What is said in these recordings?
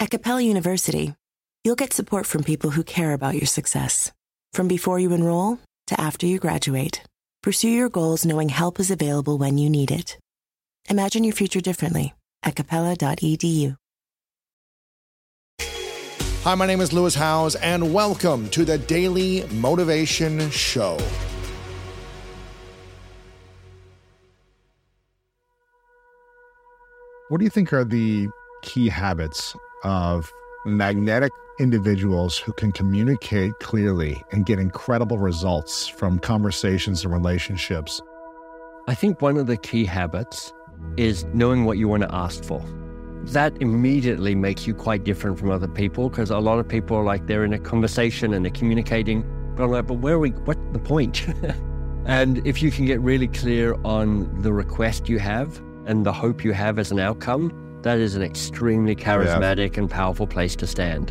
At Capella University, you'll get support from people who care about your success. From before you enroll to after you graduate, pursue your goals knowing help is available when you need it. Imagine your future differently at capella.edu. Hi, my name is Lewis Howes, and welcome to the Daily Motivation Show. What do you think are the key habits of magnetic individuals who can communicate clearly and get incredible results from conversations and relationships? I think one of the key habits is knowing what you want to ask for. That immediately makes you quite different from other people because a lot of people are like they're in a conversation and they're communicating, but I'm like, but where are we? What's the point? and if you can get really clear on the request you have and the hope you have as an outcome, that is an extremely charismatic yeah. and powerful place to stand.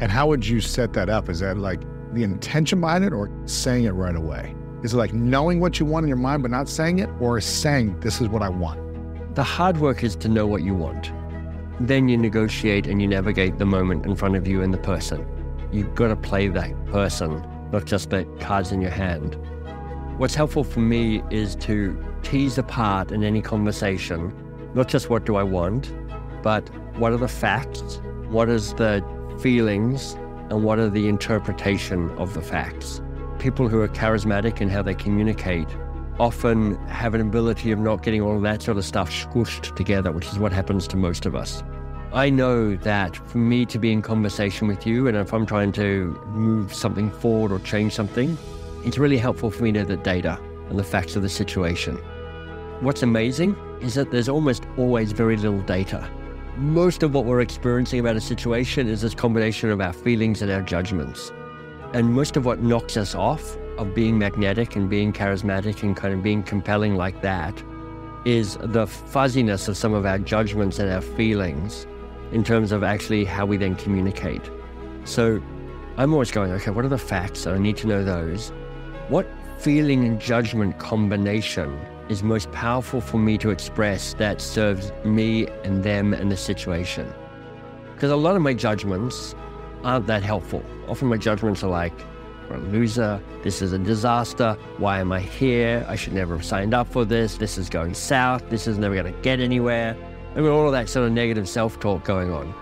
And how would you set that up? Is that like the intention behind it or saying it right away? Is it like knowing what you want in your mind but not saying it or saying this is what I want? The hard work is to know what you want. Then you negotiate and you navigate the moment in front of you and the person. You've got to play that person, not just the cards in your hand. What's helpful for me is to tease apart in any conversation not just what do I want, but what are the facts, what is the feelings, and what are the interpretation of the facts. People who are charismatic in how they communicate often have an ability of not getting all of that sort of stuff squished together, which is what happens to most of us. I know that for me to be in conversation with you, and if I'm trying to move something forward or change something, it's really helpful for me to know the data and the facts of the situation. What's amazing is that there's almost always very little data. Most of what we're experiencing about a situation is this combination of our feelings and our judgments. And most of what knocks us off of being magnetic and being charismatic and kind of being compelling like that is the fuzziness of some of our judgments and our feelings in terms of actually how we then communicate. So I'm always going, okay, what are the facts? I need to know those. What feeling and judgment combination is most powerful for me to express that serves me and them and the situation. Because a lot of my judgments aren't that helpful. Often my judgments are like, we're a loser, this is a disaster, why am I here? I should never have signed up for this, this is going south, this is never going to get anywhere. I mean, all of that sort of negative self talk going on.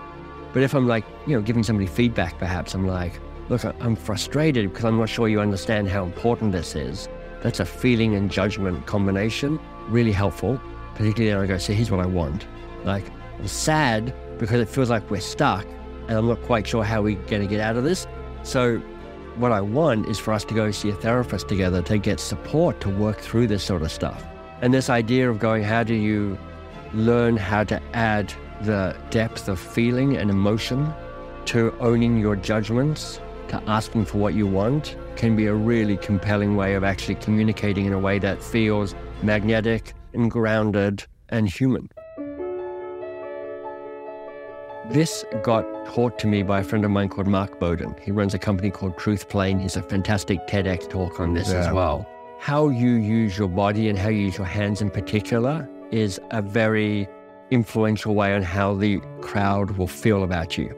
But if I'm like, you know, giving somebody feedback, perhaps I'm like, look, I'm frustrated because I'm not sure you understand how important this is. That's a feeling and judgment combination, really helpful. Particularly when I go, see, here's what I want. Like, I'm sad because it feels like we're stuck and I'm not quite sure how we're going to get out of this. So, what I want is for us to go see a therapist together to get support to work through this sort of stuff. And this idea of going, how do you learn how to add the depth of feeling and emotion to owning your judgments, to asking for what you want, can be a really compelling way of actually communicating in a way that feels magnetic and grounded and human. This got taught to me by a friend of mine called Mark Bowden. He runs a company called Truth Plane. He's a fantastic TEDx talk on this yeah. as well. How you use your body and how you use your hands in particular is a very influential way on how the crowd will feel about you.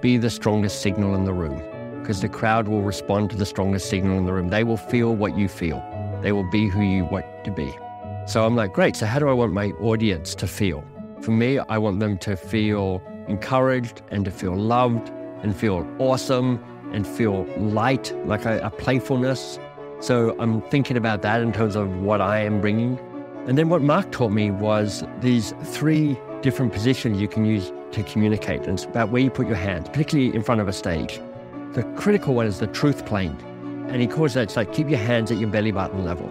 Be the strongest signal in the room because the crowd will respond to the strongest signal in the room. They will feel what you feel, they will be who you want to be. So I'm like, great. So, how do I want my audience to feel? For me, I want them to feel encouraged and to feel loved and feel awesome and feel light, like a, a playfulness. So, I'm thinking about that in terms of what I am bringing. And then what Mark taught me was these three different positions you can use to communicate. And it's about where you put your hands, particularly in front of a stage. The critical one is the truth plane. And he calls that, it's like keep your hands at your belly button level.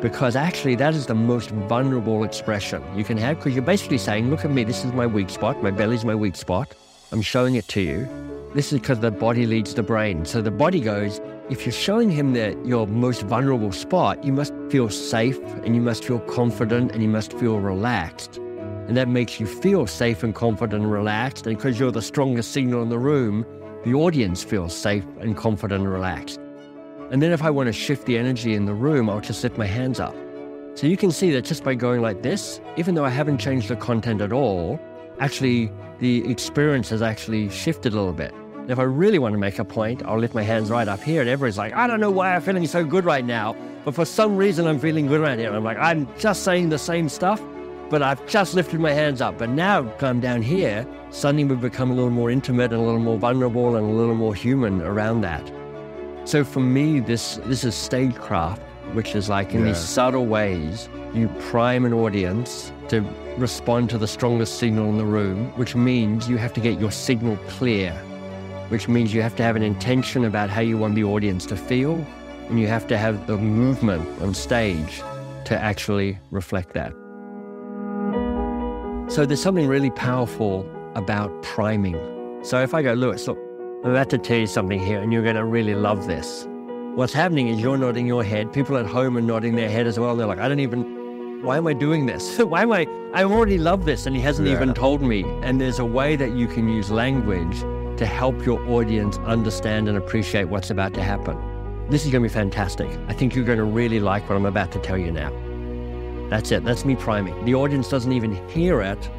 Because actually, that is the most vulnerable expression you can have because you're basically saying, look at me, this is my weak spot, my belly's my weak spot. I'm showing it to you. This is because the body leads the brain. So the body goes, if you're showing him that your most vulnerable spot, you must feel safe and you must feel confident and you must feel relaxed. And that makes you feel safe and confident and relaxed. And because you're the strongest signal in the room, the audience feels safe and confident and relaxed. And then if I want to shift the energy in the room, I'll just lift my hands up. So you can see that just by going like this, even though I haven't changed the content at all, actually the experience has actually shifted a little bit. If I really want to make a point, I'll lift my hands right up here, and everybody's like, I don't know why I'm feeling so good right now, but for some reason I'm feeling good right here. I'm like, I'm just saying the same stuff, but I've just lifted my hands up. But now come down here, suddenly we've become a little more intimate and a little more vulnerable and a little more human around that. So for me, this this is stagecraft, which is like in Yeah. these subtle ways, you prime an audience to respond to the strongest signal in the room, which means you have to get your signal clear, which means you have to have an intention about how you want the audience to feel, and you have to have the movement on stage to actually reflect that. So there's something really powerful about priming. So if I go, Lewis, look, I'm about to tell you something here, and you're going to really love this. What's happening is you're nodding your head. People at home are nodding their head as well. They're like, I don't even, why am I doing this? why am I, I already love this, and he hasn't Yeah. even told me. And there's a way that you can use language to help your audience understand and appreciate what's about to happen. This is going to be fantastic. I think you're going to really like what I'm about to tell you now. That's it. That's me priming. The audience doesn't even hear it,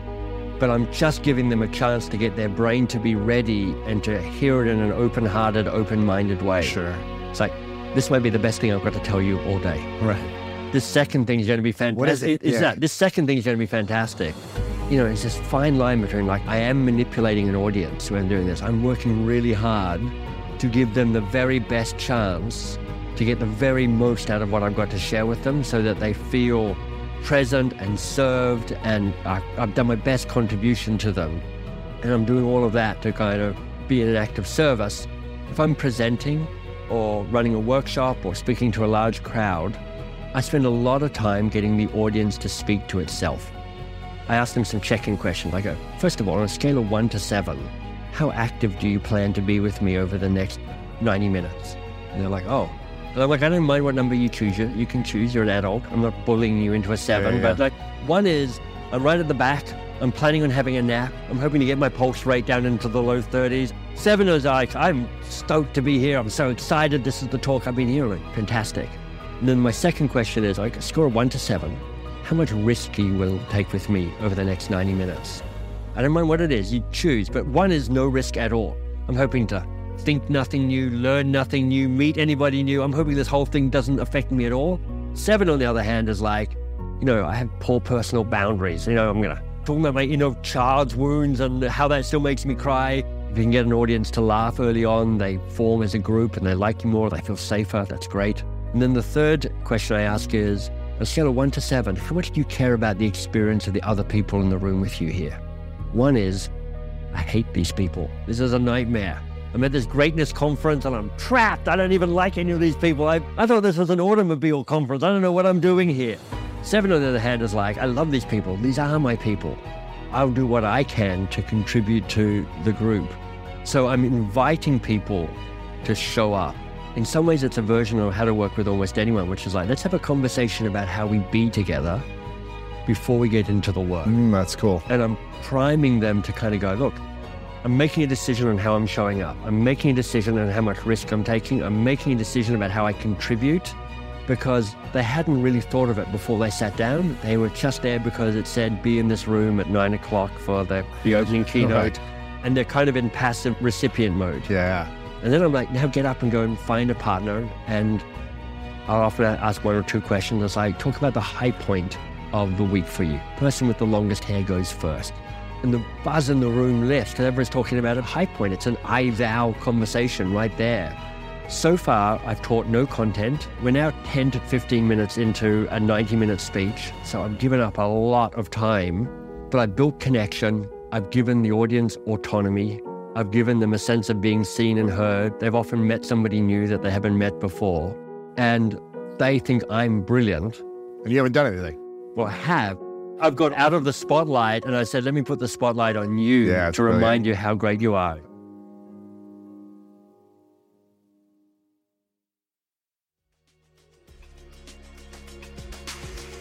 but I'm just giving them a chance to get their brain to be ready and to hear it in an open hearted, open minded way. Sure. It's like, this might be the best thing I've got to tell you all day. Right. This second thing is going to be fantastic. What is it? Is Yeah. that this second thing is going to be fantastic? You know, it's this fine line between like I am manipulating an audience when I'm doing this. I'm working really hard to give them the very best chance to get the very most out of what I've got to share with them, so that they feel present and served, and I, I've done my best contribution to them. And I'm doing all of that to kind of be an act of service. If I'm presenting or running a workshop or speaking to a large crowd, I spend a lot of time getting the audience to speak to itself. I ask them some check in questions. I go, uh, first of all, on a scale of one to seven, how active do you plan to be with me over the next 90 minutes? And they're like, oh. And I'm like, I don't mind what number you choose. You, you can choose. You're an adult. I'm not bullying you into a seven. Yeah, But like, one is, I'm right at the back. I'm planning on having a nap. I'm hoping to get my pulse rate down into the low 30s. Seven is like, I'm stoked to be here. I'm so excited. This is the talk I've been hearing. Fantastic. And then my second question is like, score one to seven. How much risk you will take with me over the next 90 minutes? I don't mind what it is, you choose, but one is no risk at all. I'm hoping to think nothing new, learn nothing new, meet anybody new. I'm hoping this whole thing doesn't affect me at all. Seven, on the other hand, is like, you know, I have poor personal boundaries. You know, I'm going to talk about my inner child's wounds and how that still makes me cry. If you can get an audience to laugh early on, they form as a group and they like you more, they feel safer. That's great. And then the third question I ask is, a scale of one to seven, how much do you care about the experience of the other people in the room with you here? One is, I hate these people. This is a nightmare. I'm at this greatness conference and I'm trapped. I don't even like any of these people. I, I thought this was an automobile conference. I don't know what I'm doing here. Seven, on the other hand, is like, I love these people. These are my people. I'll do what I can to contribute to the group. So I'm inviting people to show up. In some ways, it's a version of how to work with almost anyone, which is like, let's have a conversation about how we be together before we get into the work Mm, that's cool. and I'm priming them to kind of go, look, I'm making a decision on how I'm showing up. I'm making a decision on how much risk I'm taking. I'm making a decision about how I contribute because they hadn't really thought of it before they sat down. They were just there because it said be in this room at nine o'clock for the, the opening keynote. Right. And they're kind of in passive recipient mode. Yeah. And then I'm like, now get up and go and find a partner. And I'll often ask one or two questions. It's like, talk about the high point of the week for you. Person with the longest hair goes first. And the buzz in the room lifts and everyone's talking about a high point. It's an I thou conversation right there. So far, I've taught no content. We're now 10 to 15 minutes into a 90 minute speech. So I've given up a lot of time, but I've built connection. I've given the audience autonomy. I've given them a sense of being seen and heard. They've often met somebody new that they haven't met before. And they think I'm brilliant. And you haven't done anything. Well, I have. I've got out of the spotlight and I said, let me put the spotlight on you Yeah, to brilliant. remind you how great you are.